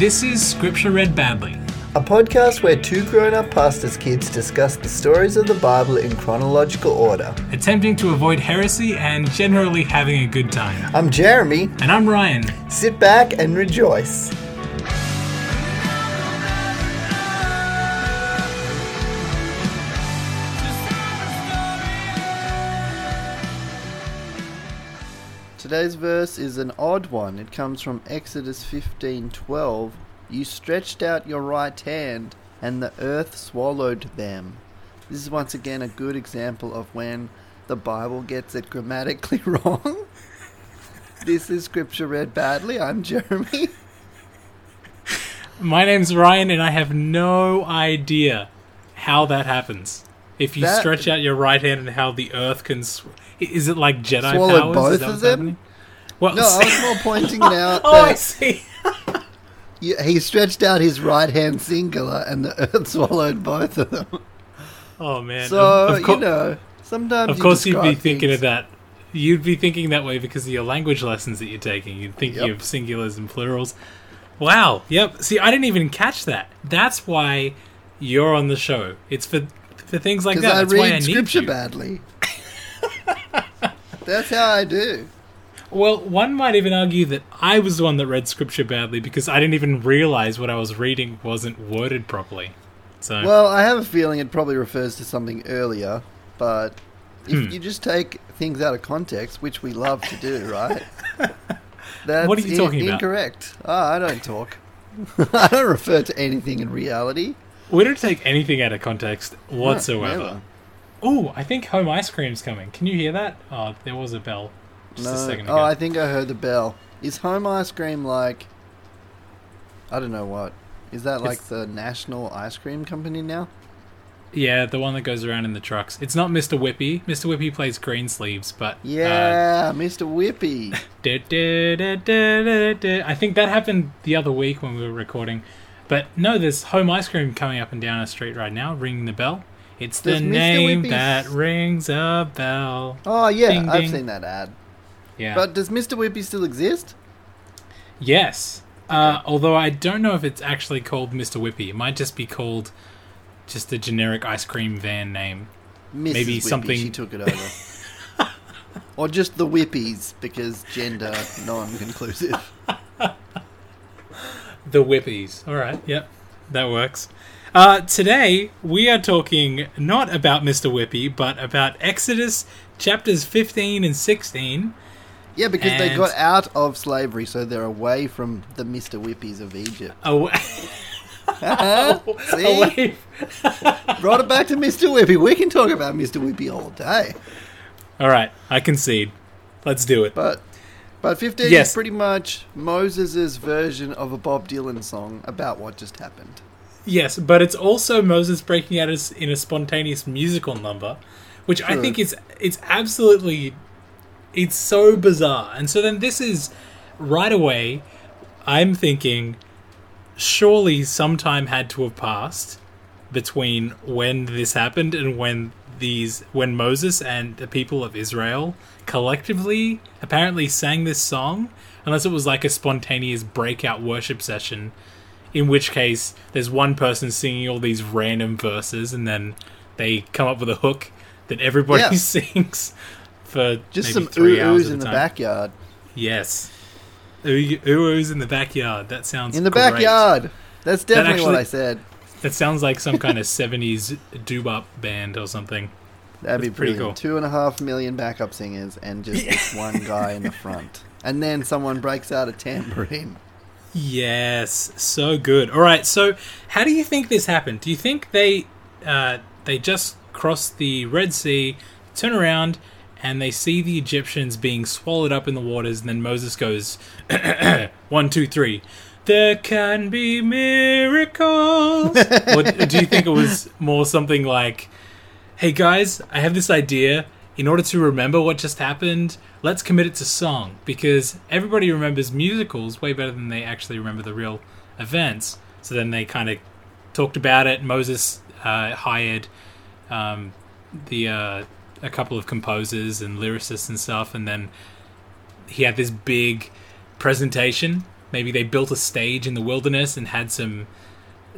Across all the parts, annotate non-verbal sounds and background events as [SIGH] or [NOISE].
This is Scripture Read Badly. A podcast where two grown up pastors' kids discuss the stories of the Bible in chronological order. attempting to avoid heresy and generally having a good time. I'm Jeremy. And I'm Ryan. Sit back and rejoice. Today's verse is an odd one. It comes from Exodus 15:12. You stretched out your right hand and the earth swallowed them. This is once again a good example of when the Bible gets it grammatically [LAUGHS] wrong. this is scripture read badly. I'm Jeremy. My name's Ryan, and I have no idea how that happens. If you That- stretch out your right hand and how the earth can. Sw- is it like Jedi Swallow powers? both of them? happening? Well, No, I was more [LAUGHS] pointing it out oh, I see. [LAUGHS] you- he stretched out his right hand singular and the earth [LAUGHS] swallowed both of them. Oh man. So, of, of cour- you know, sometimes of you course, you'd be describe thinking things- of that. You'd be thinking that way because of your language lessons that you're taking. You'd thinking Yep. of singulars and plurals. Wow. Yep. See, I didn't even catch that. That's why you're on the show. It's for for things like that. I That's why I read need scripture you. badly. That's how I do. Well, one might even argue that I was the one that read scripture badly because I didn't even realize what I was reading wasn't worded properly. So, Well, I have a feeling it probably refers to something earlier, but if Hmm. you just take things out of context, which we love to do, right? That's [LAUGHS] What are you in- talking about? Incorrect. Ah, I don't talk. [LAUGHS] I don't refer to anything in reality. we don't take anything out of context whatsoever. never. Oh, I think home ice cream's coming. Can you hear that? Oh, there was a bell No. second ago. Oh, I think I heard the bell. Is home ice cream like? I don't know what. Is that like It's- the national ice cream company now? Yeah, the one that goes around in the trucks. It's not Mr. Whippy. Mr. Whippy plays Greensleeves, but uh, Yeah, Mr. Whippy. [LAUGHS] du- du- du. I think that happened the other week when we were recording. But no, there's home ice cream coming up and down our street right now, ringing the bell. It's the name that rings a bell. Oh yeah, Ding, I've ding. seen that ad. Yeah. But does Mr. Whippy still exist? yes. Uh, although I don't know if it's actually called Mr. Whippy. It might just be called just a generic ice cream van name. Mrs. Maybe Whippy, something- She took it over. [LAUGHS] or just the Whippies because gender non-conclusive. [LAUGHS] The Whippies. All right. Yep. That works. Uh, today, we are talking not about Mr. Whippy, but about Exodus chapters 15 and 16. Yeah, because they got out of slavery, so they're away from the Mr. Whippies of Egypt. [LAUGHS] [LAUGHS] Away. See? Brought it back to Mr. Whippy. We can talk about Mr. Whippy all day. All right. I concede. Let's do it. But but 15 Yes. is pretty much Moses' version of a Bob Dylan song about what just happened. Yes, but it's also Moses breaking out as in a spontaneous musical number, which I think is it's absolutely it's so bizarre. And so then this is right away I'm thinking surely some time had to have passed between when this happened and when these when Moses and the people of Israel collectively apparently sang this song unless it was like a spontaneous breakout worship session in which case there's one person singing all these random verses and then they come up with a hook that everybody [LAUGHS] Yeah. sings for Just some three ooh hours oohs in the time. backyard. Yes. Ooh oohs in the backyard. That sounds In the great. backyard. That's definitely what actually- I said. That sounds like some kind of [LAUGHS] 70s doo-wop band or something. That'd be pretty cool. Two and a half million backup singers and just this [LAUGHS] one guy in the front. And then someone breaks out a tambourine. Yes, so good. All right, so how do you think this happened? Do you think they uh, they just crossed the Red Sea, turn around, and they see the Egyptians being swallowed up in the waters, and then Moses goes, [CLEARS THROAT] one, two, three. There can be miracles. [LAUGHS] or do you think it was more something like, "Hey guys, I have this idea. In order to remember what just happened, let's commit it to song because everybody remembers musicals way better than they actually remember the real events." So then they kind of talked about it. Moses uh, hired um, the uh, a couple of composers and lyricists and stuff, and then he had this big presentation maybe they built a stage in the wilderness and had some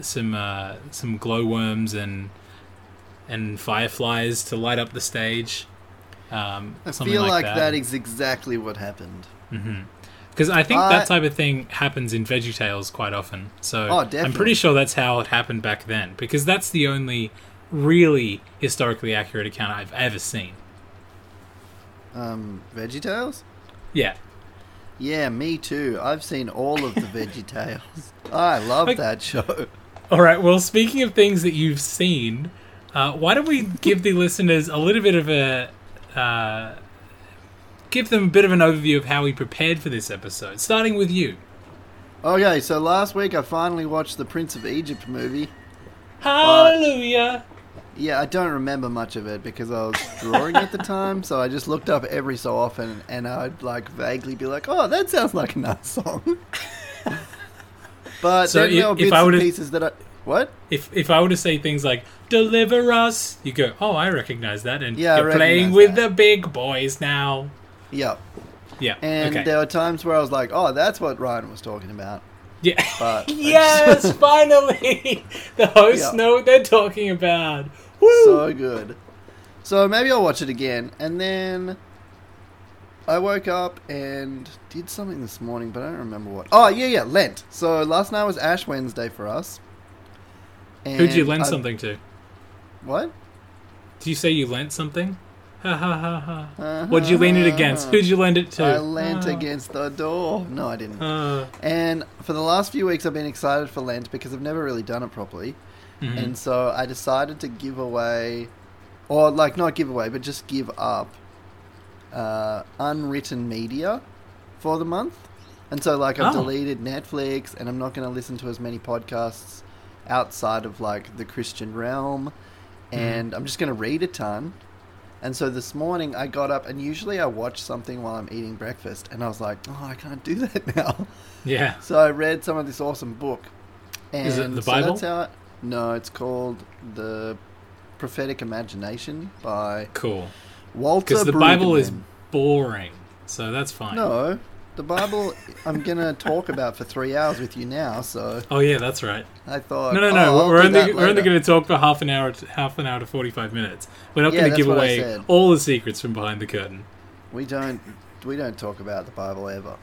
some uh, some glowworms and and fireflies to light up the stage. Um, I feel like, that. that is exactly what happened. Because I think I- that type of thing happens in VeggieTales quite often. So Oh, I'm pretty sure that's how it happened back then. Because that's the only really historically accurate account I've ever seen. Um, VeggieTales? Yeah. Yeah, me too. I've seen all of the [LAUGHS] VeggieTales. I love that show. All right. Well, speaking of things that you've seen, uh, why don't we give the listeners a little bit of a uh, give them a bit of an overview of how we prepared for this episode, starting with you. Okay, so last week I finally watched the Prince of Egypt movie. Hallelujah. Yeah, I don't remember much of it because I was drawing at the [LAUGHS] time, so I just looked up every so often and I'd like vaguely be like, "Oh, that sounds like a nice song." but So if- there were if bits I and would've- pieces that I what? If if I were to say things like "deliver us," you go, "Oh, I recognize that," and Yeah, you're playing with that. the big boys now. Yeah, Yeah. and okay. there were times where I was like, "Oh, that's what Ryan was talking about." yeah. But [LAUGHS] yes, finally, [LAUGHS] the hosts Yeah. know what they're talking about. Woo! so good. So maybe I'll watch it again, and then I woke up and did something this morning, but I don't remember what. Oh yeah, yeah, Lent. So last night was Ash Wednesday for us. Who'd you lend I- something to? What? Did you say you lent something? Ha ha ha ha. Uh-huh. What'd you lend it against? Who'd you lend it to? I lent Ah. against the door. No, I didn't. Ah. And for the last few weeks, I've been excited for Lent because I've never really done it properly. Mhm. And so I decided to give away, or like not give away, but just give up uh, unwritten media for the month. And so, like, I've Oh. deleted Netflix and I'm not going to listen to as many podcasts outside of like the Christian realm. And I'm just going to read a ton. And so this morning I got up and usually I watch something while I'm eating breakfast. And I was like, oh, I can't do that [LAUGHS] now. yeah. So I read some of this awesome book. And Is it the so Bible? that's how no, it's called The Prophetic Imagination by Cool. Walter Because the Bible is boring, so that's fine. No, the Bible I'm going to talk about for three hours with you now, so Oh yeah, that's right. I thought... No, no, oh, no. I'll we're do only that we're only later. going to talk for half an hour, to, half an hour to forty five minutes. We're not Yeah, going to that's give what I away said. all the secrets from behind the curtain. We don't, we don't talk about the Bible ever.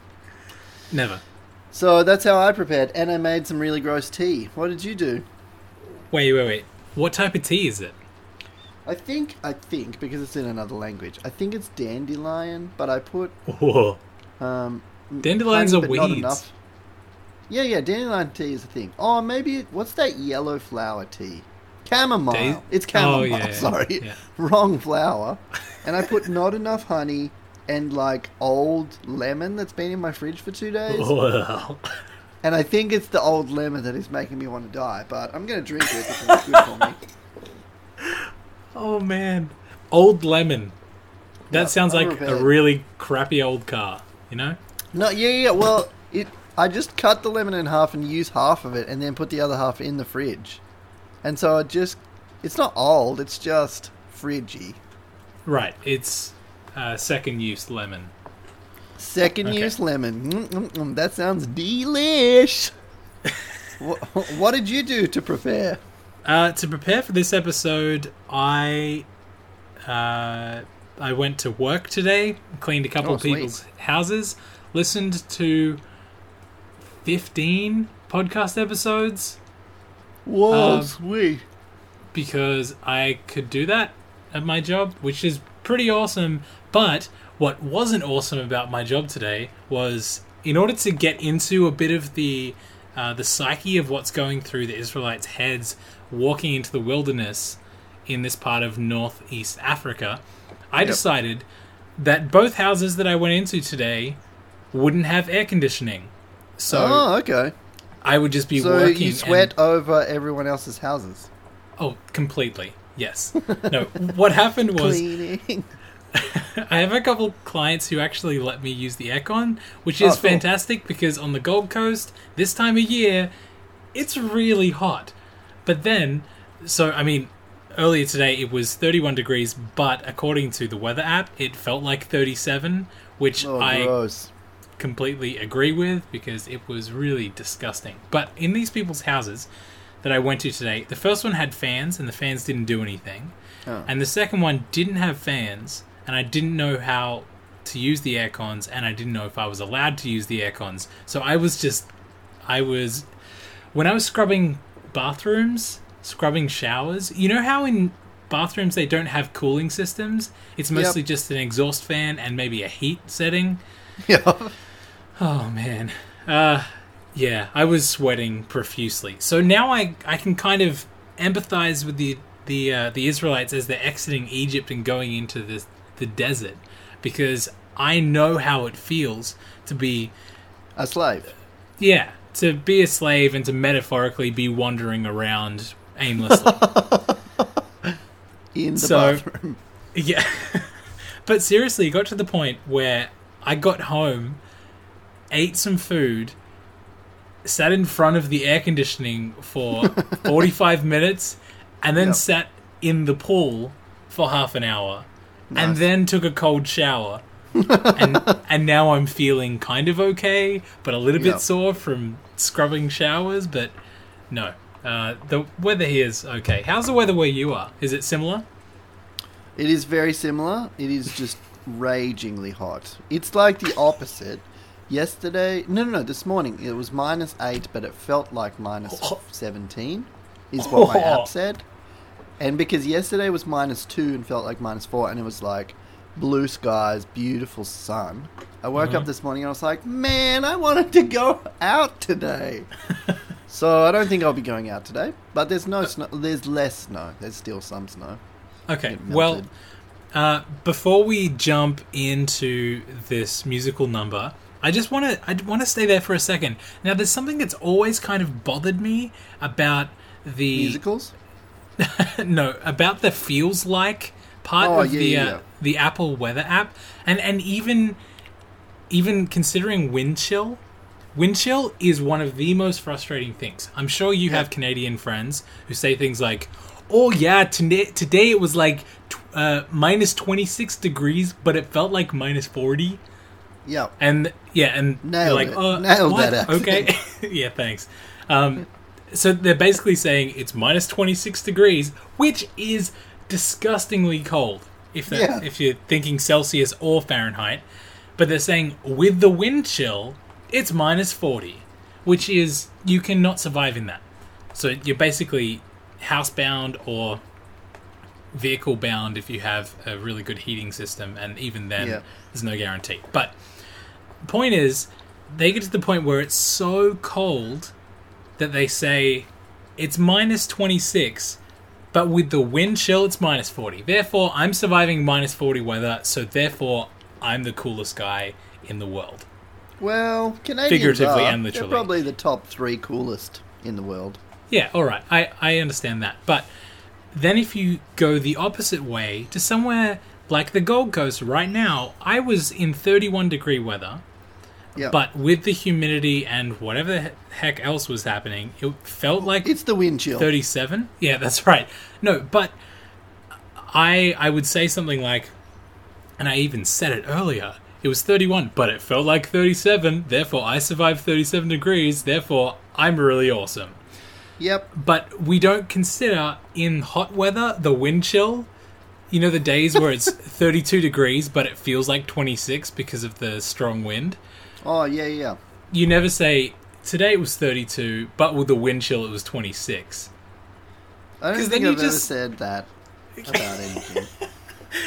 Never. So that's how I prepared, and I made some really gross tea. What did you do? Wait, wait, wait. What type of tea is it? I think, I think, because it's in another language, I think it's dandelion, but I put Whoa. Um, Dandelions are weeds. enough. Yeah, yeah, dandelion tea is a thing. Oh, maybe it, what's that yellow flower tea? Chamomile. It's chamomile. Oh, [LAUGHS] yeah, sorry, yeah. wrong flower. And I put not enough honey and like old lemon that's been in my fridge for two days. [LAUGHS] And I think it's the old lemon that is making me want to die. But I'm gonna drink it because it's good for me. [LAUGHS] Oh man. Old lemon. That sounds I'm like a really crappy old car. You know? No, yeah, yeah. Well, it. I just cut the lemon in half and use half of it, and then put the other half in the fridge. And so it just, it's not old. It's just fridgy. Right. It's uh, second use lemon. Second Okay. use lemon. Mm, mm, mm, that sounds delish. [LAUGHS] what, what did you do to prepare? Uh, to prepare for this episode, I uh, I went to work today, cleaned a couple Oh, of sweet. people's houses, listened to fifteen podcast episodes Whoa, Um, sweet. because I could do that at my job, which is pretty awesome. But what wasn't awesome about my job today was in order to get into a bit of the uh, the psyche of what's going through the Israelites' heads walking into the wilderness in this part of northeast Africa, I Yep. decided that both houses that I went into today wouldn't have air conditioning. So oh, okay. I would just be So working. you and- sweat over everyone else's houses. Oh, completely. Yes. No. what happened was Cleaning. [LAUGHS] [LAUGHS] I have a couple clients who actually let me use the aircon, which Oh, is cool. fantastic because on the Gold Coast this time of year, it's really hot. But then, so I mean, earlier today it was 31 degrees, but according to the weather app, it felt like 37, which Oh, I gross. completely agree with because it was really disgusting. But in these people's houses that I went to today, the first one had fans and the fans didn't do anything. Oh. And the second one didn't have fans and I didn't know how to use the air cons and I didn't know if I was allowed to use the air cons. So I was just I was when I was scrubbing bathrooms, scrubbing showers, you know how in bathrooms they don't have cooling systems? It's mostly just an exhaust fan and maybe a heat setting. Yeah. Oh man. Uh yeah, I was sweating profusely. So now I I can kind of empathize with the the uh, the Israelites as they're exiting Egypt and going into the the desert because I know how it feels to be A slave. yeah, to be a slave and to metaphorically be wandering around aimlessly. In the So- bathroom. Yeah. [LAUGHS] but seriously, it got to the point where I got home, ate some food, sat in front of the air conditioning for [LAUGHS] 45 minutes, and then Yep. sat in the pool for half an hour, and then took a cold shower. and [LAUGHS] and now I'm feeling kind of okay, but a little bit Yep. sore from scrubbing showers. But no, uh, the weather here is okay. How's the weather where you are? Is it similar? It is very similar. It is just ragingly hot. It's like the opposite. Yesterday, no, no, no, this morning it was minus eight, but it felt like minus Oh. 17, is what my app said. And because yesterday was minus two and felt like minus four, and it was like blue skies, beautiful sun. I woke Mm-hmm. up this morning and I was like, man, I wanted to go out today. [LAUGHS] so I don't think I'll be going out today. But there's no snow. There's less snow. There's still some snow. Okay, well, uh, before we jump into this musical number, I just want to I want to stay there for a second. Now, there's something that's always kind of bothered me about the musicals. [LAUGHS] no about the feels like part Oh, of yeah, the yeah, uh, the Apple Weather app, and and even even considering wind chill. Wind chill is one of the most frustrating things. I'm sure you have Canadian friends who say things like, "Oh yeah, today today it was like uh, minus 26 degrees, but it felt like minus 40." Yeah. And yeah, and Nailed like, it. oh, Nailed what? that. Okay, [LAUGHS] [LAUGHS] yeah, thanks. Um, so they're basically saying it's minus twenty six degrees, which is disgustingly cold. If that, Yeah. if you're thinking Celsius or Fahrenheit, but they're saying with the wind chill, it's minus forty, which is you cannot survive in that. So you're basically housebound or vehicle bound if you have a really good heating system, and even then, Yeah. there's no guarantee. But the point is, they get to the point where it's so cold that they say it's minus 26, but with the wind chill, it's minus 40. Therefore, I'm surviving minus 40 weather, so therefore, I'm the coolest guy in the world. Well, Canadians Figuratively are. and They're probably the top three coolest in the world. Yeah, all right. I, I understand that. But then if you go the opposite way to somewhere like the Gold Coast right now, I was in 31 degree weather, Yeah. but with the humidity and whatever the heck else was happening, it felt like it's the wind chill. 37 yeah [LAUGHS] that's right no but i i would say something like and i even said it earlier it was 31 but it felt like 37 therefore i survived 37 degrees therefore i'm really awesome Yep. but we don't consider in hot weather the wind chill you know the days where it's [LAUGHS] 32 degrees but it feels like 26 because of the strong wind Oh yeah, yeah. you never say today it was 32 but with the wind chill it was 26 I don't think then you I've ever just- said that about anything. [LAUGHS]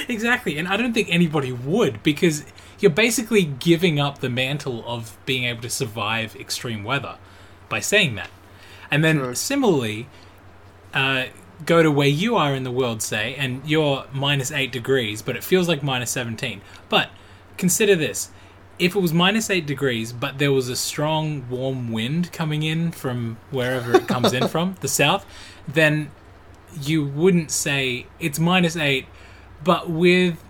Exactly, and I don't think anybody would because you're basically giving up the mantle of being able to survive extreme weather by saying that. And then True. similarly, uh, go to where you are in the world, say, and you're minus 8 degrees, but it feels like minus 17. But consider this if it was minus 8 degrees, but there was a strong, warm wind coming in from wherever it comes in [LAUGHS] from, the south, then you wouldn't say it's minus 8, but with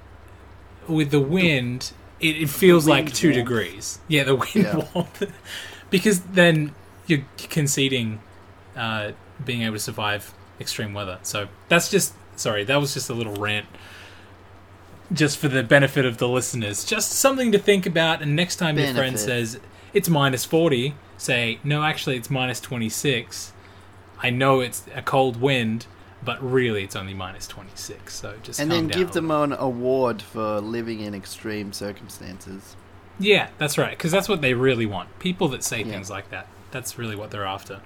with the wind, it, it feels like 2 warmth. degrees. Yeah, the wind Yeah. warmth. [LAUGHS] because then you're conceding uh, being able to survive extreme weather. So that's just sorry, that was just a little rant. Just for the benefit of the listeners. Just something to think about. And next time your friend says it's minus 40, say, no, actually, it's minus 26. I know it's a cold wind, but really it's only minus 26. So just and then give them an award for living in extreme circumstances. Yeah, that's right. Because that's what they really want. People that say Yeah. things like that. That's really what they're after.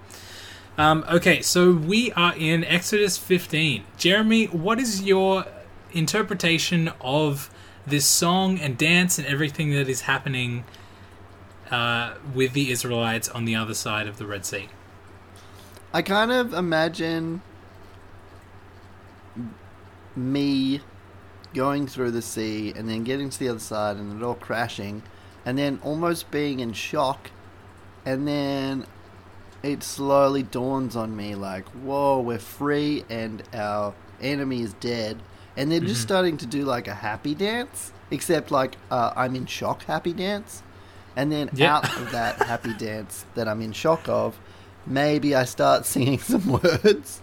Um, okay, so we are in Exodus 15. Jeremy, what is your interpretation of this song and dance and everything that is happening uh, with the Israelites on the other side of the Red Sea? I kind of imagine me going through the sea and then getting to the other side and it all crashing and then almost being in shock and then it slowly dawns on me like whoa we're free and our enemy is dead and they're just Mhm. starting to do like a happy dance except like uh, i'm in shock happy dance and then Yeah. out of that [LAUGHS] happy dance that i'm in shock of maybe i start singing some [LAUGHS] words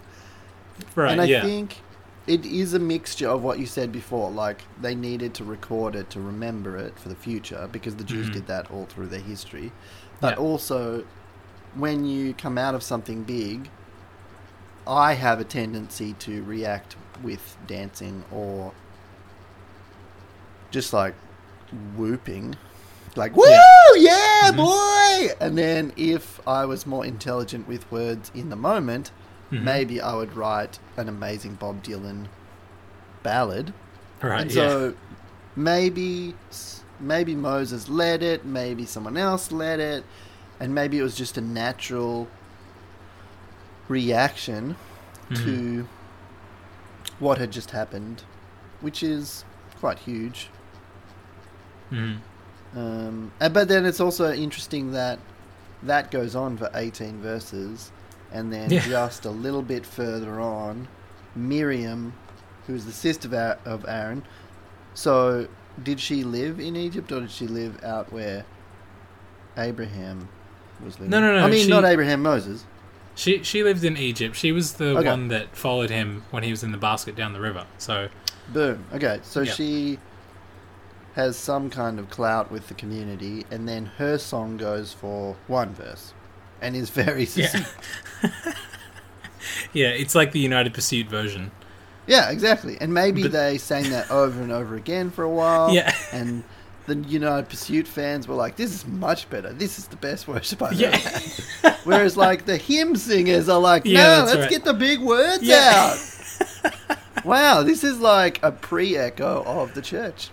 Right, and I yeah. think it is a mixture of what you said before. Like they needed to record it to remember it for the future because the Jews Mhm. did that all through their history. But Yeah. also, when you come out of something big, I have a tendency to react with dancing or just like whooping. Like, woo, yeah, Mhm. boy! And then if I was more intelligent with words in the moment, Mhm. maybe I would write an amazing Bob Dylan ballad. Right, and yeah. so maybe maybe Moses led it, maybe someone else led it, and maybe it was just a natural reaction Mhm. to what had just happened, which is quite huge. Mhm. Um, and, but then it's also interesting that that goes on for 18 verses, and then Yeah. just a little bit further on, Miriam, who's the sister of Aaron. So, did she live in Egypt or did she live out where Abraham was living? No, no, no, I mean, she- not Abraham, Moses. She she lived in Egypt. She was the Okay. one that followed him when he was in the basket down the river. So Boom. Okay, so Yeah. she has some kind of clout with the community, and then her song goes for one verse, and is [LAUGHS] very yeah, succinct. [LAUGHS] yeah, it's like the United Pursuit version. Yeah, exactly. And maybe But- they sang that over and over again for a while. Yeah. [LAUGHS] And the United Pursuit fans were like, "This is much better. This is the best worship I've Yeah. ever had." Whereas, like the hymn singers are like, "No, Yeah, that's let's right. get the big words Yeah. out." [LAUGHS] wow, this is like a pre-echo of the church.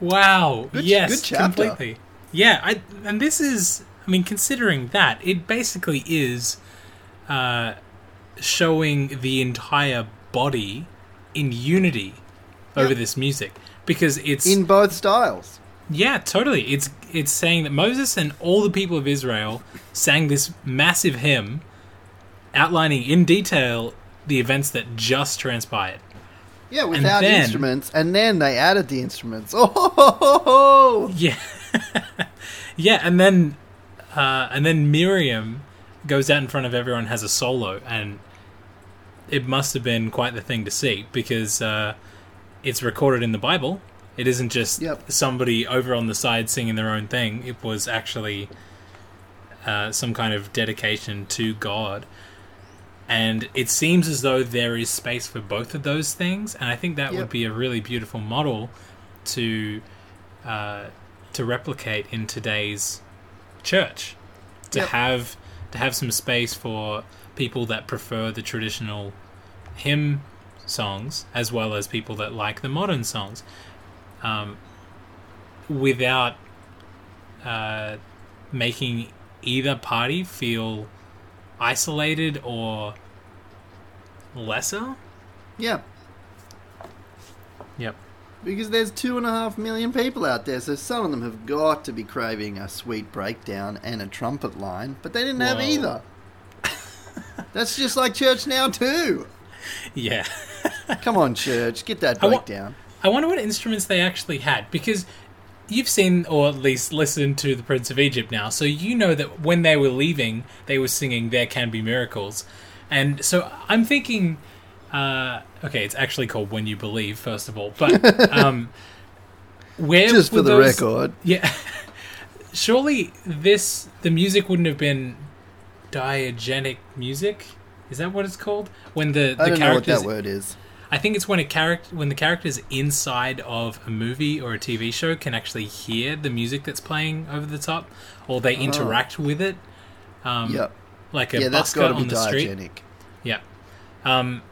Wow. Good- yes, good completely. Yeah, I, and this is, I mean, considering that, it basically is uh, showing the entire body in unity over Yep. this music because it's In both styles. yeah, totally. It's it's saying that Moses and all the people of Israel sang this massive hymn, outlining in detail the events that just transpired. Yeah, without then- instruments, and then they added the instruments. [LAUGHS] Oh, ho, ho, ho, ho. Yeah, [LAUGHS] yeah, and then uh, and then Miriam goes out in front of everyone, has a solo, and it must have been quite the thing to see because uh, it's recorded in the Bible. It isn't just Yep. somebody over on the side singing their own thing. It was actually uh, some kind of dedication to God. And it seems as though there is space for both of those things, and I think that would be a really beautiful model to uh, to replicate in today's church. To Yep. have to have some space for people that prefer the traditional hymn songs as well as people that like the modern songs, um, without uh, making either party feel isolated or lesser. Yeah, Yep. because there's two and a half million people out there, so some of them have got to be craving a sweet breakdown and a trumpet line, but they didn't have either. [LAUGHS] That's just like church now too. Yeah. Come on, church, get that breakdown. I wonder what instruments they actually had because you've seen or at least listened to the Prince of Egypt now, so you know that when they were leaving, they were singing "There Can Be Miracles," and so I'm thinking, uh, okay, it's actually called "When You Believe," first of all, but [LAUGHS] um, Where Just for the those- record. Yeah. [LAUGHS] Surely this the music wouldn't have been diagenic music. Is that what it's called? When the I the don't know what that word is. I think it's when a character when the characters inside of a movie or a TV show can actually hear the music that's playing over the top or they interact with it. Um Yep. like a Yeah, that's busker be on the street. Yeah. Um,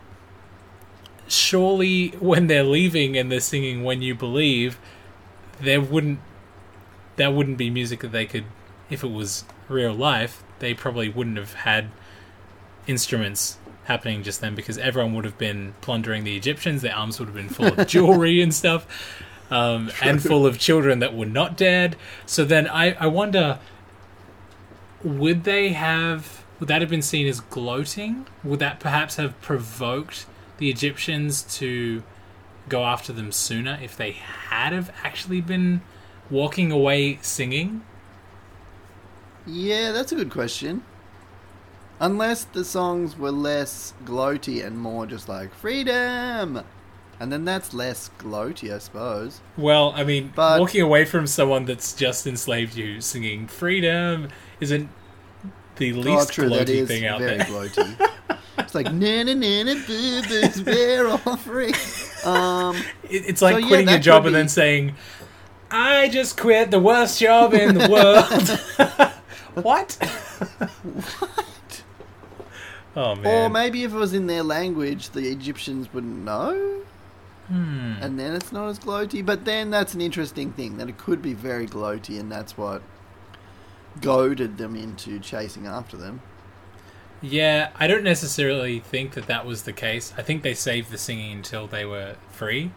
surely, when they're leaving and they're singing "When You Believe," there wouldn't that wouldn't be music that they could, if it was real life, they probably wouldn't have had instruments happening just then because everyone would have been plundering the Egyptians. Their arms would have been full of [LAUGHS] jewelry and stuff, um, and full of children that were not dead. So then I, I wonder would they have would that have been seen as gloating would that perhaps have provoked the egyptians to go after them sooner if they had have actually been walking away singing Yeah, that's a good question. Unless the songs were less gloaty and more just like freedom, and then that's less gloaty, I suppose. well i mean But- walking away from someone that's just enslaved you singing freedom isn't the oh, least gloaty thing out there gloaty. [LAUGHS] it's like na na na na boo boos, we're all free. Um, It- it's like So, yeah, quitting your job could and then saying i just quit the worst job in the [LAUGHS] world [LAUGHS] what oh man or maybe if it was in their language, the Egyptians wouldn't know. Hmm. and then it's not as gloaty. But then that's an interesting thing that it could be very gloaty, and that's what goaded them into chasing after them. Yeah, I don't necessarily think that that was the case. I think they saved the singing until they were free,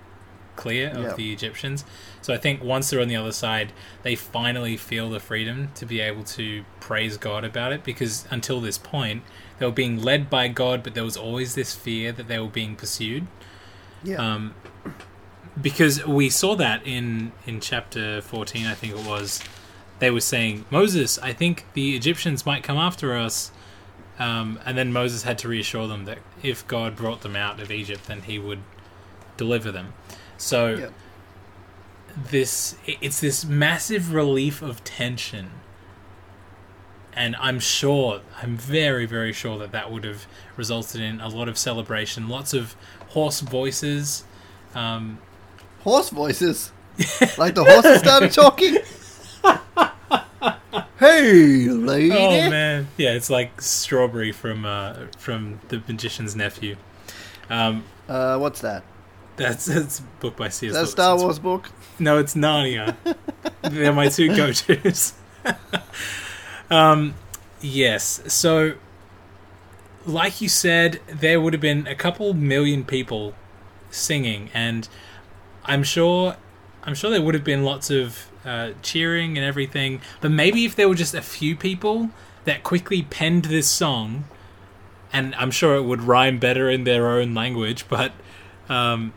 clear of Yeah. the Egyptians. So I think once they're on the other side, they finally feel the freedom to be able to praise God about it because until this point, they were being led by God, but there was always this fear that they were being pursued. Yeah, Um, because we saw that in in chapter 14 i think it was they were saying moses i think the egyptians might come after us um, and then moses had to reassure them that if god brought them out of egypt then he would deliver them so yeah. this it's this massive relief of tension and i'm sure i'm very very sure that that would have resulted in a lot of celebration lots of hoarse voices um, horse voices, like the horses started talking. hey, lady. Oh man, yeah, it's like Strawberry from uh, from the Magician's Nephew. Um, Uh, what's that? That's that's a book by C.S. That. Star Wars book? No, it's Narnia. [LAUGHS] They're my two go-tos. um, yes, so like you said, there would have been a couple million people singing, and I'm sure, I'm sure there would have been lots of uh, cheering and everything. But maybe if there were just a few people that quickly penned this song, and I'm sure it would rhyme better in their own language, but um,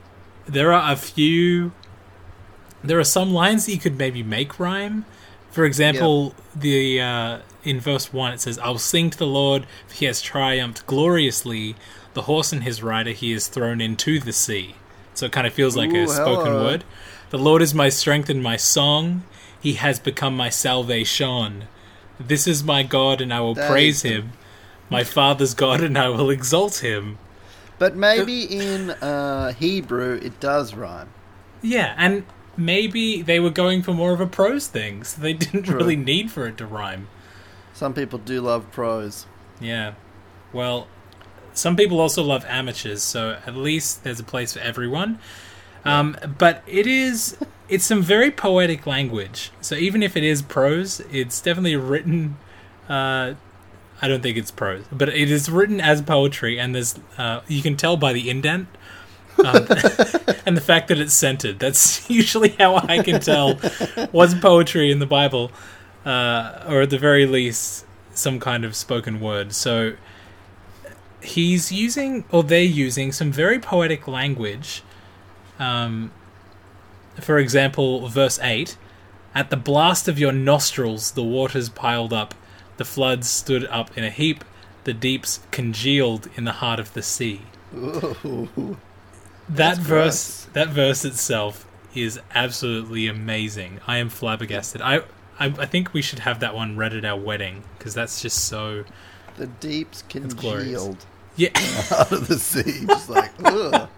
there are a few there are some lines that you could maybe make rhyme. For example, the uh, in verse one it says, "I'll sing to the Lord, for He has triumphed gloriously. The horse and his rider He has thrown into the sea." So it kind of feels like Ooh, a spoken hello. word. The Lord is my strength and my song; He has become my salvation. This is my God, and I will That praise is Him. My Father's God, and I will exalt Him. But maybe in uh, Hebrew it does rhyme. Yeah, and maybe they were going for more of a prose thing, so they [LAUGHS] didn't True. really need for it to rhyme. Some people do love prose. Yeah. Well, some people also love amateurs, so at least there's a place for everyone. Um, but it is [LAUGHS] it's some very poetic language. So even if it is prose, it's definitely written uh, I don't think it's prose, but it is written as poetry, and there's uh, you can tell by the indent um, [LAUGHS] and the fact that it's centered. That's [LAUGHS] usually how I can tell what's poetry in the Bible, uh, or at the very least, some kind of spoken word. So he's using, or they're using, some very poetic language. Um, for example, verse 8 At the blast of your nostrils, the waters piled up, the floods stood up in a heap, the deeps congealed in the heart of the sea. Ooh. That verse, that verse itself is absolutely amazing. I am flabbergasted. I I, I think we should have that one read at our wedding because that's just so The deeps congealed yeah. [LAUGHS] out of the sea, just like [LAUGHS] ugh,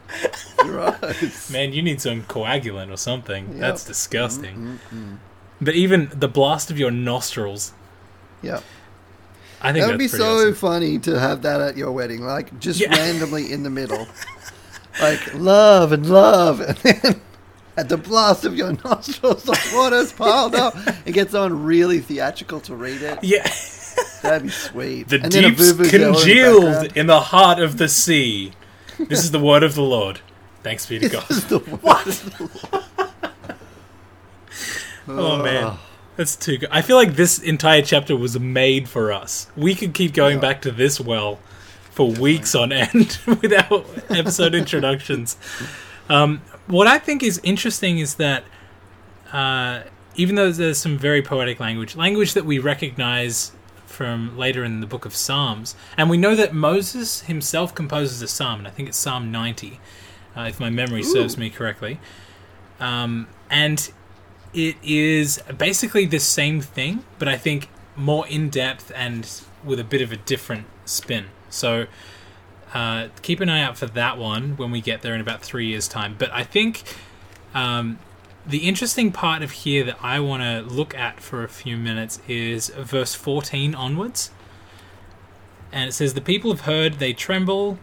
gross. Man, you need some coagulant or something. Yep. That's disgusting. Mm-mm. But even the blast of your nostrils, Yeah, I think that would be so awesome. funny to have that at your wedding, like just Yeah. randomly in the middle, like love and love, and then at the blast of your nostrils, the water's piled up. It gets on really theatrical to read it. Yeah. That'd be sweet. The And deeps vuvuzela in the congealed in the heart of the sea. This is the word of the Lord. Thanks be to God. This is the what? Oh man, that's too good. I feel like this entire chapter was made for us. We could keep going Yeah. back to this well for weeks on end [LAUGHS] without episode introductions. Um, what I think is interesting is that uh, even though there's some very poetic language, language that we recognize from later in the book of Psalms, and we know that Moses himself composes a psalm, and I think it's Psalm 90, uh, if my memory serves me correctly. Um, and it is basically the same thing, but I think more in depth and with a bit of a different spin. So uh, keep an eye out for that one when we get there in about three years' time. But I think um, the interesting part of here that I want to look at for a few minutes is verse 14 onwards. And it says, The people have heard, they tremble.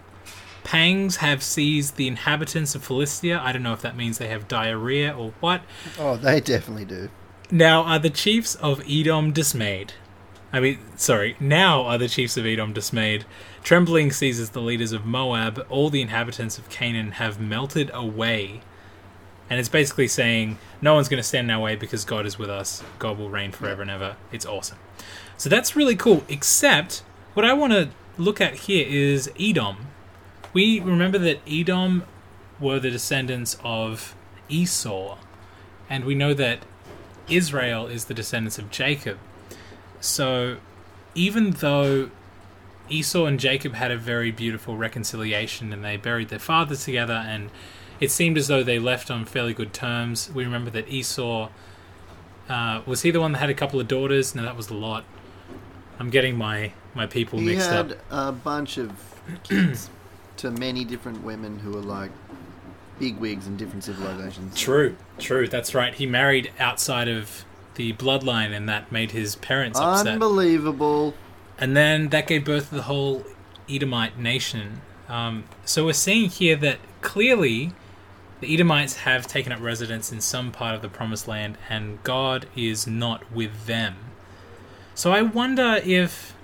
Pangs have seized the inhabitants of Philistia. I don't know if that means they have diarrhea or what. Oh, they definitely do. Now are the chiefs of Edom dismayed? I mean, sorry, now are the chiefs of Edom dismayed. Trembling seizes the leaders of Moab. All the inhabitants of Canaan have melted away. And it's basically saying, no one's going to stand in our way because God is with us. God will reign forever and ever. It's awesome. So that's really cool. Except, what I want to look at here is Edom. We remember that Edom were the descendants of Esau. And we know that Israel is the descendants of Jacob. So, even though Esau and Jacob had a very beautiful reconciliation and they buried their father together, and it seemed as though they left on fairly good terms, we remember that Esau uh, was he the one that had a couple of daughters? No, that was the Lot. I'm getting my, my people He mixed had up. a bunch of kids to many different women who were like big wigs in different civilizations. True, true, that's right. He married outside of the bloodline, and that made his parents upset. Unbelievable. and then that gave birth to the whole Edomite nation. Um, so we're seeing here that clearly the Edomites have taken up residence in some part of the Promised Land, and God is not with them. So I wonder if,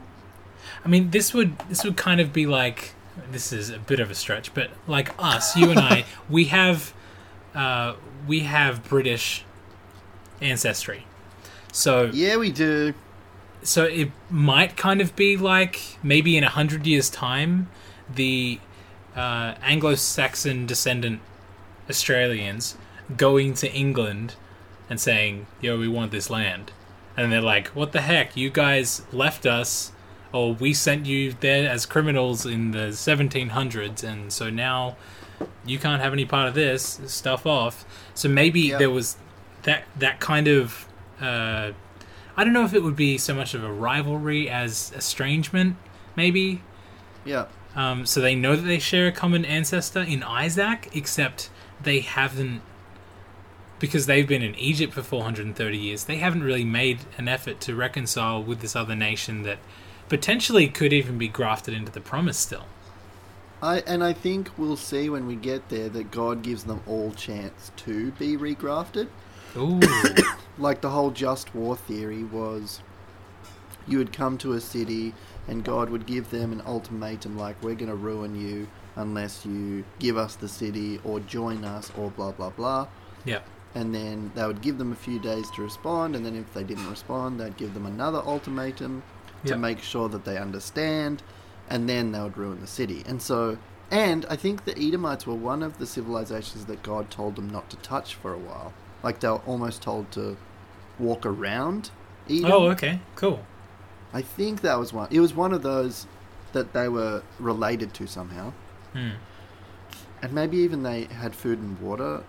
I mean, this would this would kind of be like this is a bit of a stretch, but like us, you and I, [LAUGHS] we have uh, we have British ancestry. So Yeah, we do. so it might kind of be like maybe in a hundred years' time, the uh, Anglo-Saxon descendant Australians going to England and saying, "Yo, we want this land," and they're like, "What the heck? You guys left us, or we sent you there as criminals in the 1700s, and so now you can't have any part of this. Stuff off." So maybe Yep. there was that that kind of. Uh, I don't know if it would be so much of a rivalry as estrangement, maybe. Yeah. Um, so they know that they share a common ancestor in Isaac, except they haven't, because they've been in Egypt for 430 years, they haven't really made an effort to reconcile with this other nation that potentially could even be grafted into the promise still. I and I think we'll see when we get there that God gives them all chance to be regrafted. Ooh. [COUGHS] Like the whole just war theory was you would come to a city and God would give them an ultimatum like we're going to ruin you unless you give us the city or join us or blah blah blah. yeah. And then they would give them a few days to respond and then if they didn't respond they'd give them another ultimatum to make sure that they understand and then they would ruin the city. And so and I think the Edomites were one of the civilizations that God told them not to touch for a while. Like they were almost told to walk around Edom. Oh, okay. Cool. I think that was one. It was one of those that they were related to somehow. Hmm. And maybe even they had food and water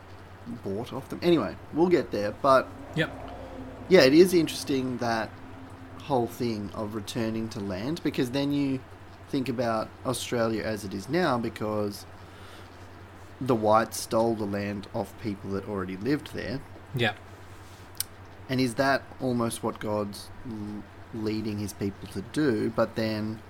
bought off them. Anyway, we'll get there. But Yep. yeah, it is interesting that whole thing of returning to land because then you think about Australia as it is now because the whites stole the land off people that already lived there. Yeah. And is that almost what God's l- leading his people to do? But then,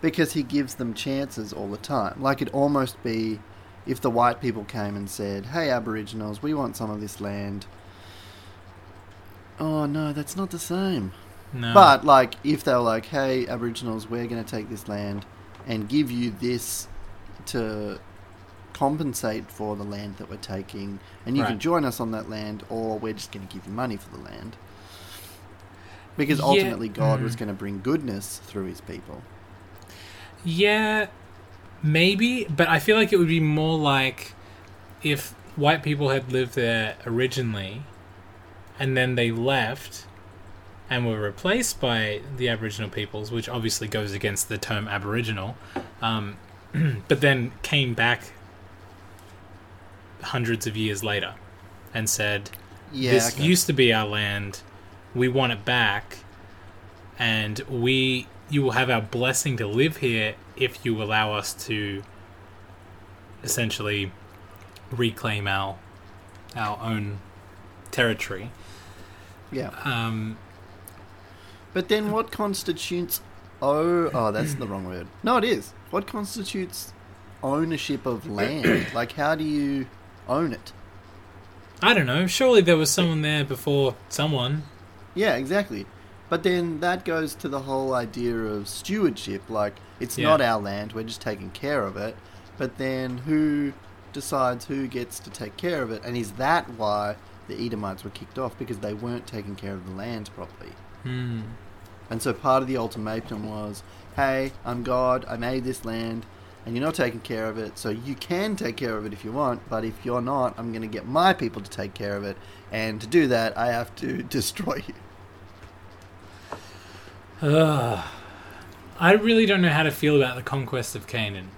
because he gives them chances all the time, like it'd almost be if the white people came and said, "Hey, Aboriginals, we want some of this land." Oh no, that's not the same. No. But like, if they were like, "Hey, Aboriginals, we're going to take this land and give you this to compensate for the land that we're taking, and you can join us on that land, or we're just going to give you money for the land." Because Yeah, ultimately, God was mm. going to bring goodness through His people. Yeah, maybe, but I feel like it would be more like if white people had lived there originally and then they left and were replaced by the Aboriginal peoples, which obviously goes against the term Aboriginal, um, [CLEARS THROAT] but then came back hundreds of years later and said, Yeah, this okay. used to be our land. We want it back, and we you will have our blessing to live here if you allow us to essentially reclaim our our own territory. yeah. Um, But then, what constitutes oh oh that's the wrong word. No, it is. What constitutes ownership of land? [COUGHS] like, how do you own it? I don't know. Surely there was someone there before someone. Yeah, exactly. But then that goes to the whole idea of stewardship. Like, it's Yeah. not our land, we're just taking care of it. But then who decides who gets to take care of it? And is that why the Edomites were kicked off? Because they weren't taking care of the land properly. Hmm. And so part of the ultimatum was hey, I'm God, I made this land, and you're not taking care of it, so you can take care of it if you want, but if you're not, I'm going to get my people to take care of it, and to do that, I have to [LAUGHS] destroy you. Ugh. [SIGHS] I really don't know how to feel about the conquest of Canaan.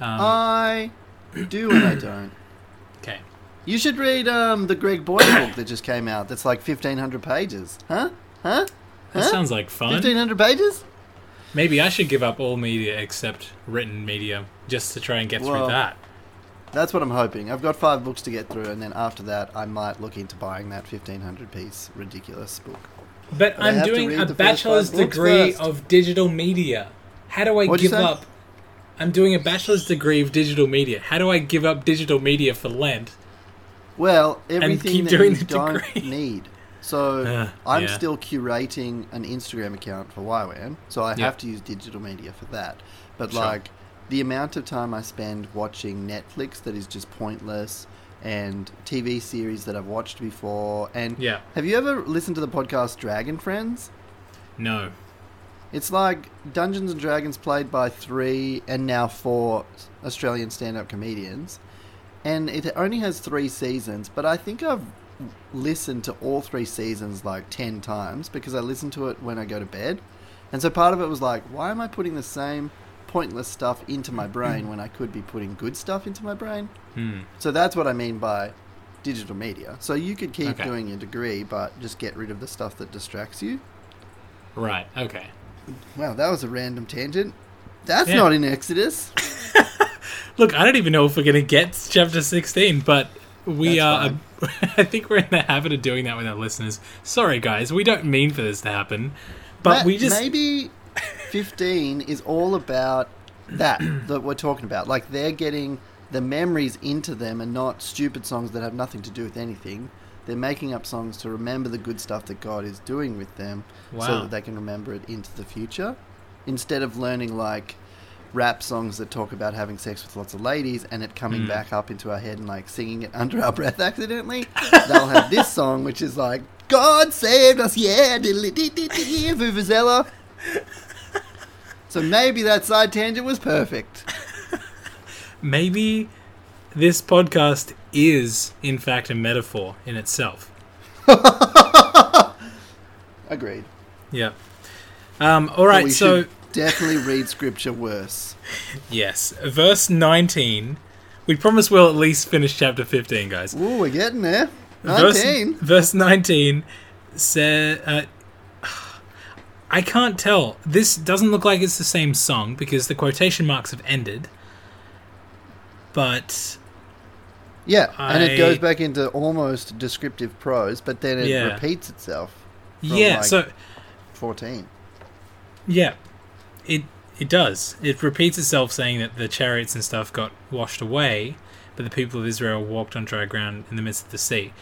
Um, I do and I don't. [COUGHS] okay. You should read um, the Greg Boyd book that just came out. That's like 1,500 pages. Huh? Huh? That Huh? sounds like fun. 1,500 pages? Maybe I should give up all media except written media just to try and get Well, through that. That's what I'm hoping. I've got five books to get through, and then after that, I might look into buying that 1,500 piece ridiculous book. But, but I'm doing a bachelor's degree of digital media. How do I What'd give up? I'm doing a bachelor's degree of digital media. How do I give up digital media for Lent? Well, everything that you the don't degree. [LAUGHS] need. So Uh, I'm yeah. still curating an Instagram account for YWAM, so I Yeah. have to use digital media for that. But Sure. like the amount of time I spend watching Netflix that is just pointless and TV series that I've watched before and Yeah. have you ever listened to the podcast Dragon Friends? No. It's like Dungeons and Dragons played by three and now four Australian stand up comedians. And it only has three seasons, but I think I've listened to all three seasons like 10 times because I listen to it when I go to bed. And so part of it was like, why am I putting the same pointless stuff into my brain when I could be putting good stuff into my brain? Hmm. So that's what I mean by digital media. So you could keep Okay. doing your degree, but just get rid of the stuff that distracts you. Right. Okay. Wow, that was a random tangent. That's Yeah. not in Exodus. [LAUGHS] Look, I don't even know if we're going to get chapter 16, but we That's uh, are. [LAUGHS] I think we're in the habit of doing that with our listeners. Sorry, guys. We don't mean for this to happen. But Ma- we just. maybe fifteen is all about that [COUGHS] that we're talking about. Like they're getting the memories into them, and not stupid songs that have nothing to do with anything. They're making up songs to remember the good stuff that God is doing with them, so that they can remember it into the future. Instead of learning like rap songs that talk about having sex with lots of ladies and it coming Mm. back up into our head and like singing it under our [LAUGHS] breath accidentally, they'll have this song which is like God saved us, yeah, vuvuzela. So maybe that side tangent was perfect. Maybe this podcast is, in fact, a metaphor in itself. [LAUGHS] Agreed. Yeah. Um, all right, so should definitely read scripture worse. yes, verse 19, We promise we'll at least finish chapter 15, guys. Ooh, we're getting there. Verse, 19. verse 19 says. Uh, [SIGHS] I can't tell. This doesn't look like it's the same song because the quotation marks have ended. But Yeah, and it goes back into almost descriptive prose, but then it Yeah. repeats itself. Yeah, like- so 14. yeah, it it does. It repeats itself, saying that the chariots and stuff got washed away, but the people of Israel walked on dry ground in the midst of the sea.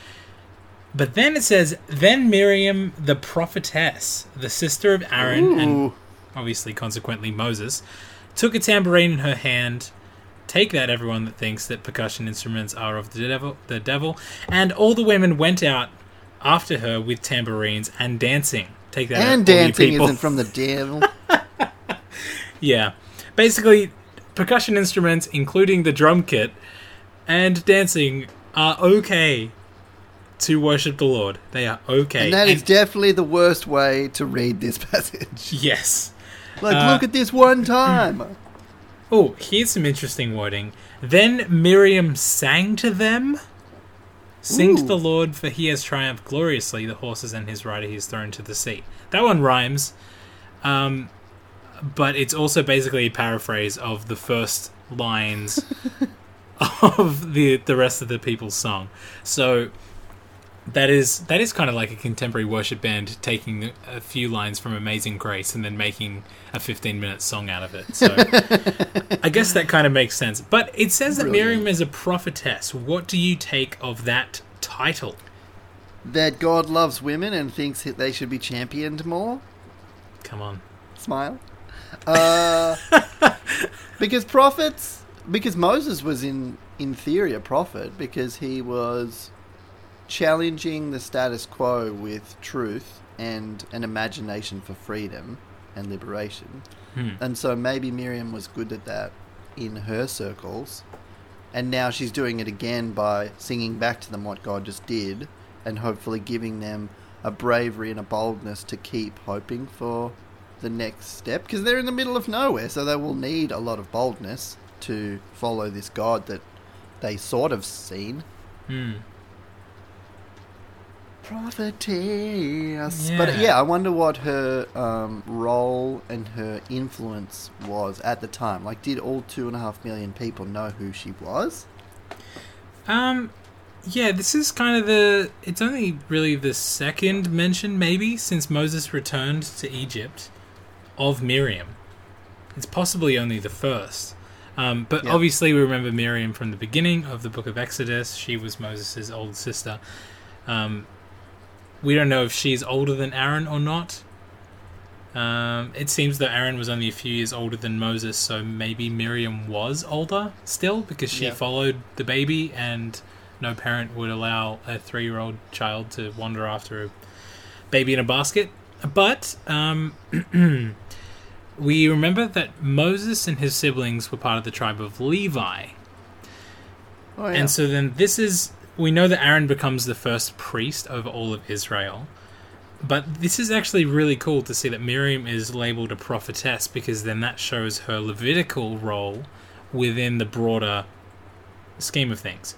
But then it says, then Miriam, the prophetess, the sister of Aaron, and obviously consequently Moses, took a tambourine in her hand. Take that, everyone that thinks that percussion instruments are of the devil. The devil, and all the women went out after her with tambourines and dancing. Take that, and you dancing people. isn't from the devil. [LAUGHS] Yeah. Basically, percussion instruments, including the drum kit and dancing, are okay to worship the Lord. They are okay. and that is And- definitely the worst way to read this [LAUGHS] passage. yes. Like, Uh, look at this one time. [CLEARS THROAT] Oh, here's some interesting wording. Then Miriam sang to them. Sing to the Lord, for he has triumphed gloriously. The horses and his rider he has thrown to the sea. That one rhymes. Um, but it's also basically a paraphrase of the first lines [LAUGHS] of the the rest of the people's song. So that is that is kind of like a contemporary worship band taking a few lines from Amazing Grace and then making a 15 minute song out of it. So [LAUGHS] I guess that kind of makes sense. But it says that Brilliant. Miriam is a prophetess. What do you take of that title? That God loves women and thinks that they should be championed more. Come on. Smile. Uh, [LAUGHS] because prophets, because Moses was in in theory a prophet because he was challenging the status quo with truth and an imagination for freedom and liberation. Hmm. And so maybe Miriam was good at that in her circles. And now she's doing it again by singing back to them what God just did and hopefully giving them a bravery and a boldness to keep hoping for the next step because they're in the middle of nowhere, so they will need a lot of boldness to follow this God that they sort of seen. Hmm. Prophetess. But Yeah. yeah, I wonder what her um, role and her influence was at the time. Like, did all two and a half million people know who she was? Um, yeah, this is kind of the. It's only really the second mention, maybe, since Moses returned to Egypt of Miriam. It's possibly only the first. Um, but obviously, we remember Miriam from the beginning of the book of Exodus. She was Moses' older sister. Um, we don't know if she's older than Aaron or not. Um, it seems that Aaron was only a few years older than Moses, so maybe Miriam was older still because she followed the baby, and no parent would allow a three year old child to wander after a baby in a basket. But um, [CLEARS THROAT] we remember that Moses and his siblings were part of the tribe of Levi. Oh, yeah. And so then this is we know that Aaron becomes the first priest over all of Israel. But this is actually really cool to see that Miriam is labeled a prophetess because then that shows her Levitical role within the broader scheme of things.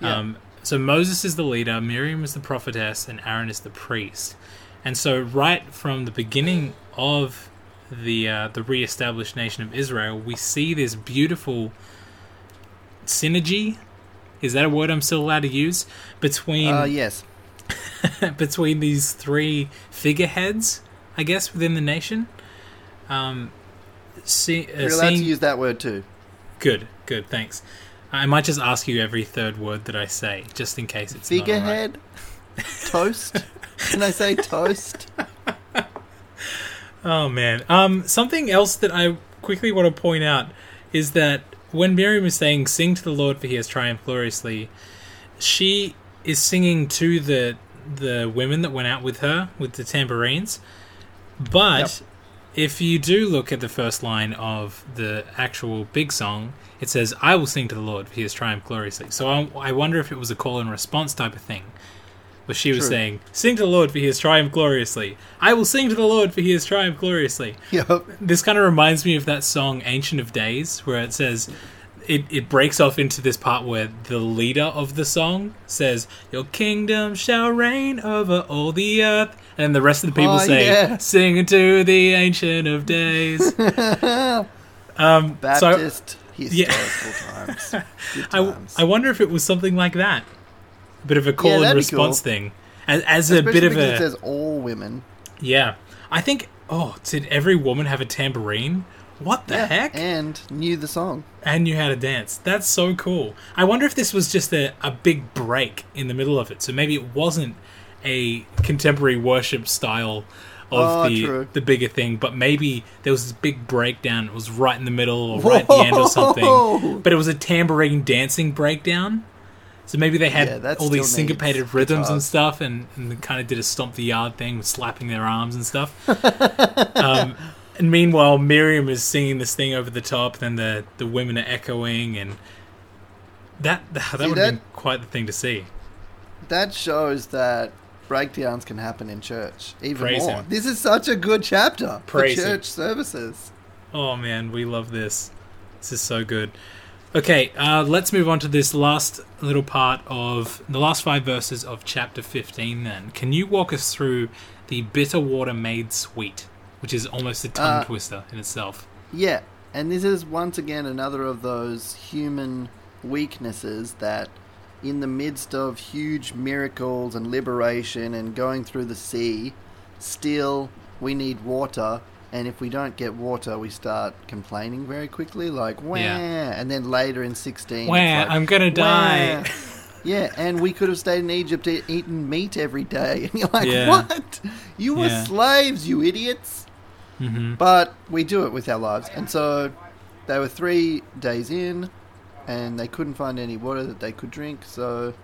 Yeah. Um, so Moses is the leader, Miriam is the prophetess, and Aaron is the priest. And so right from the beginning of the uh, the re-established nation of Israel, we see this beautiful synergy. Is that a word I'm still allowed to use between uh, yes. [LAUGHS] between these three figureheads, I guess, within the nation? Um, see, uh, You're allowed to use that word too. good, good, thanks. I might just ask you every third word that I say, just in case it's. Figurehead. [LAUGHS] toast. Can I say toast? [LAUGHS] Oh man. Um, something else that I quickly want to point out is that when Miriam is saying "Sing to the Lord, for He has triumphed gloriously," she is singing to the the women that went out with her with the tambourines. But Yep. if you do look at the first line of the actual big song, it says, "I will sing to the Lord, for He has triumphed gloriously." So I, I wonder if it was a call and response type of thing. Where she was True. saying, "Sing to the Lord, for He has triumphed gloriously." I will sing to the Lord, for He has triumphed gloriously. Yep. This kind of reminds me of that song "Ancient of Days," where it says, it, it breaks off into this part where the leader of the song says, Your kingdom shall reign over all the earth. And the rest of the people Oh, say, yeah. Sing to the ancient of days. [LAUGHS] um, so Baptist Yeah. historical times. [LAUGHS] I. I wonder if it was something like that. Bit of a call and response cool. thing. As, as a bit of a. it says all women. yeah. I think. Oh, did every woman have a tambourine? What the Yeah, heck? And knew the song. and knew how to dance. That's so cool. I wonder if this was just a, a big break in the middle of it. So maybe it wasn't a contemporary worship style of Oh, the true. the bigger thing, but maybe there was this big breakdown. It was right in the middle or right at the end or [LAUGHS] something. But it was a tambourine dancing breakdown. So maybe they had Yeah, all these syncopated rhythms and stuff, and, and kind of did a stomp the yard thing with slapping their arms and stuff. [LAUGHS] um, and meanwhile, Miriam is singing this thing over the top. Then the the women are echoing, and that that, would have been quite the thing to see. That shows that breakdowns can happen in church even Praise more. him. This is such a good chapter Praise for him. church services. Oh man, we love this. This is so good. Okay, uh, let's move on to this last little part of the last five verses of chapter 15 then. Can you walk us through the bitter water made sweet, which is almost a tongue Uh, twister in itself? Yeah, and this is once again another of those human weaknesses that, in the midst of huge miracles and liberation and going through the sea, still we need water. And if we don't get water, we start complaining very quickly, like wah. Yeah. And then later in sixteen, Wah, like, I'm gonna die. "Wah." [LAUGHS] Yeah, and we could have stayed in Egypt e- eating meat every day, [LAUGHS] and you're like, Yeah. what? You were Yeah. slaves, you idiots. hmm But we do it with our lives. And so they were three days in and they couldn't find any water that they could drink. So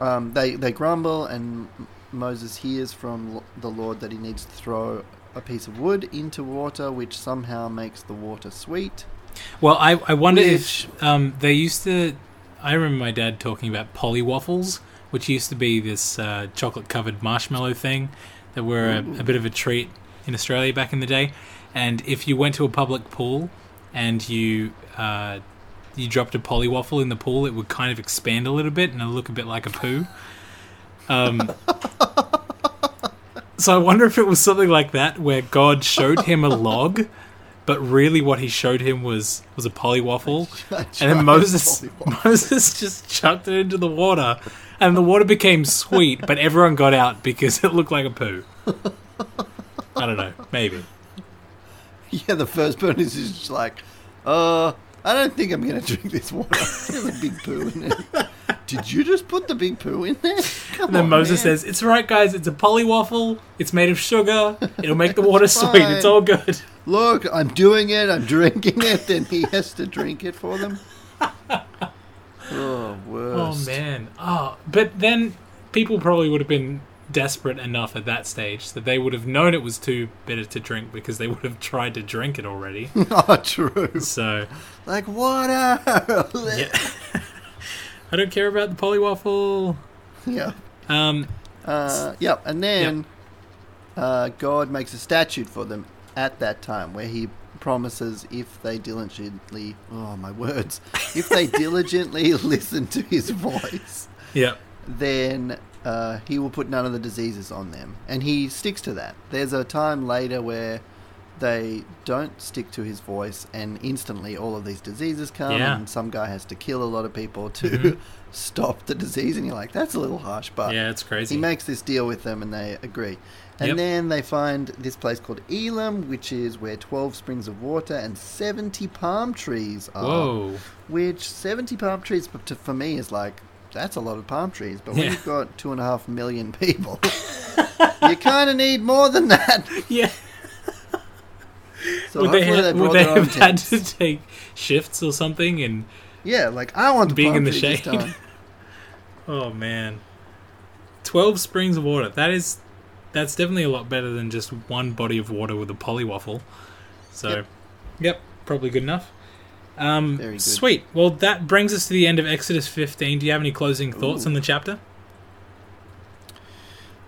um, they, they grumble, and Moses hears from the Lord that he needs to throw a piece of wood into water, which somehow makes the water sweet. Well, I, I wonder Which- if um, they used to. I remember my dad talking about polly waffles, which used to be this uh, chocolate covered marshmallow thing that were a, a bit of a treat in Australia back in the day. And if you went to a public pool and you uh, you dropped a polly waffle in the pool, it would kind of expand a little bit and look a bit like a poo. Um, so I wonder if it was something like that, where God showed him a log, but really what he showed him was was a polly waffle, [LAUGHS] and then Moses [LAUGHS] Moses just chucked it into the water, and the water became sweet, but everyone got out because it looked like a poo. I don't know, maybe. Yeah, the first person is just like, uh, I don't think I'm going [LAUGHS] to drink this water. There's a big poo in it. Did you just put the big poo in there? [LAUGHS] Come And then on, Moses man. says, "It's right, guys. It's a polly waffle. It's made of sugar. It'll make the water sweet. It's all good." [LAUGHS] Look, I'm doing it, I'm drinking it, then he has to drink it for them. [LAUGHS] Oh, worst. Oh man. Oh, but then people probably would have been desperate enough at that stage that they would have known it was too bitter to drink because they would have tried to drink it already. oh, true. So, Like, water! yeah. I don't care about the Polly Waffle. yeah. Um, Uh, yep, and then uh, God makes a statute for them at that time where he promises if they diligently, oh my words, if they [LAUGHS] diligently listen to his voice, yeah. then uh, he will put none of the diseases on them. And he sticks to that. There's a time later where they don't stick to his voice, and instantly all of these diseases come, Yeah. and some guy has to kill a lot of people to Mhm. [LAUGHS] stop the disease. And you're like, that's a little harsh, but Yeah, it's crazy. he makes this deal with them, and they agree. And Yep. then they find this place called Elim, which is where 12 springs of water and 70 palm trees are. Whoa. Which 70 palm trees for, me is like, that's a lot of palm trees. But when Yeah. you've got two and a half million people, [LAUGHS] you kind of need more than that. Yeah. So would they, they would they have had to take shifts or something? And Yeah, like, I want the Being in the shade. [LAUGHS] oh man, twelve springs of water. That is, that's definitely a lot better than just one body of water with a Polly Waffle. So, Yep. yep, probably good enough. Um, Very good. Sweet. Well, that brings us to the end of Exodus 15. Do you have any closing thoughts Ooh. on the chapter?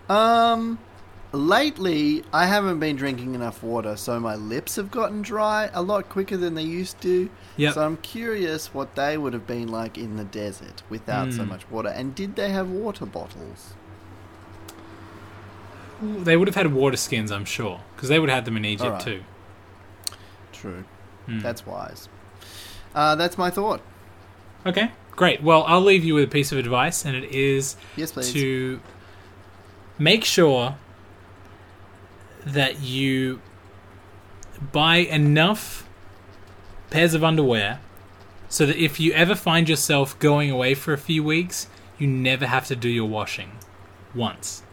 Um, lately I haven't been drinking enough water, so my lips have gotten dry a lot quicker than they used to. Yep. So I'm curious what they would have been like in the desert without so Mm. much water. And did they have water bottles? They would have had water skins, I'm sure, because they would have had them in Egypt Alright. too. True. Mm. That's wise. Uh, that's my thought. Okay, great. Well, I'll leave you with a piece of advice, and it is Yes, please. to make sure that you buy enough pairs of underwear so that if you ever find yourself going away for a few weeks, you never have to do your washing once.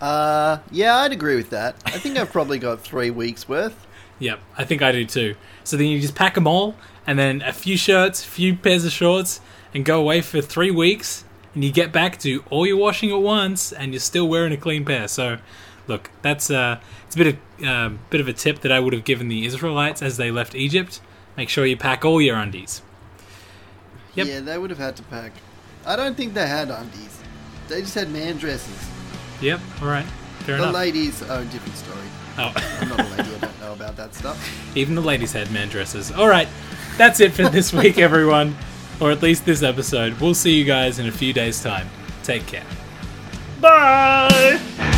Uh, yeah, I'd agree with that. I think I've probably got three weeks worth. Yep, I think I do too. So then you just pack them all, and then a few shirts, a few pairs of shorts, and go away for three weeks, and you get back to all your washing at once, and you're still wearing a clean pair. So, look, that's uh, it's a bit of uh, bit of a tip that I would have given the Israelites as they left Egypt. Make sure you pack all your undies. Yep. Yeah, they would have had to pack. I don't think they had undies. They just had man dresses. Yep, all right, fair the enough. The ladies, oh, different story. oh. I'm not a lady. I don't know about that stuff. [LAUGHS] Even the ladies had man dresses. All right, that's it for this week, everyone, or at least this episode. We'll see you guys in a few days' time. Take care. Bye!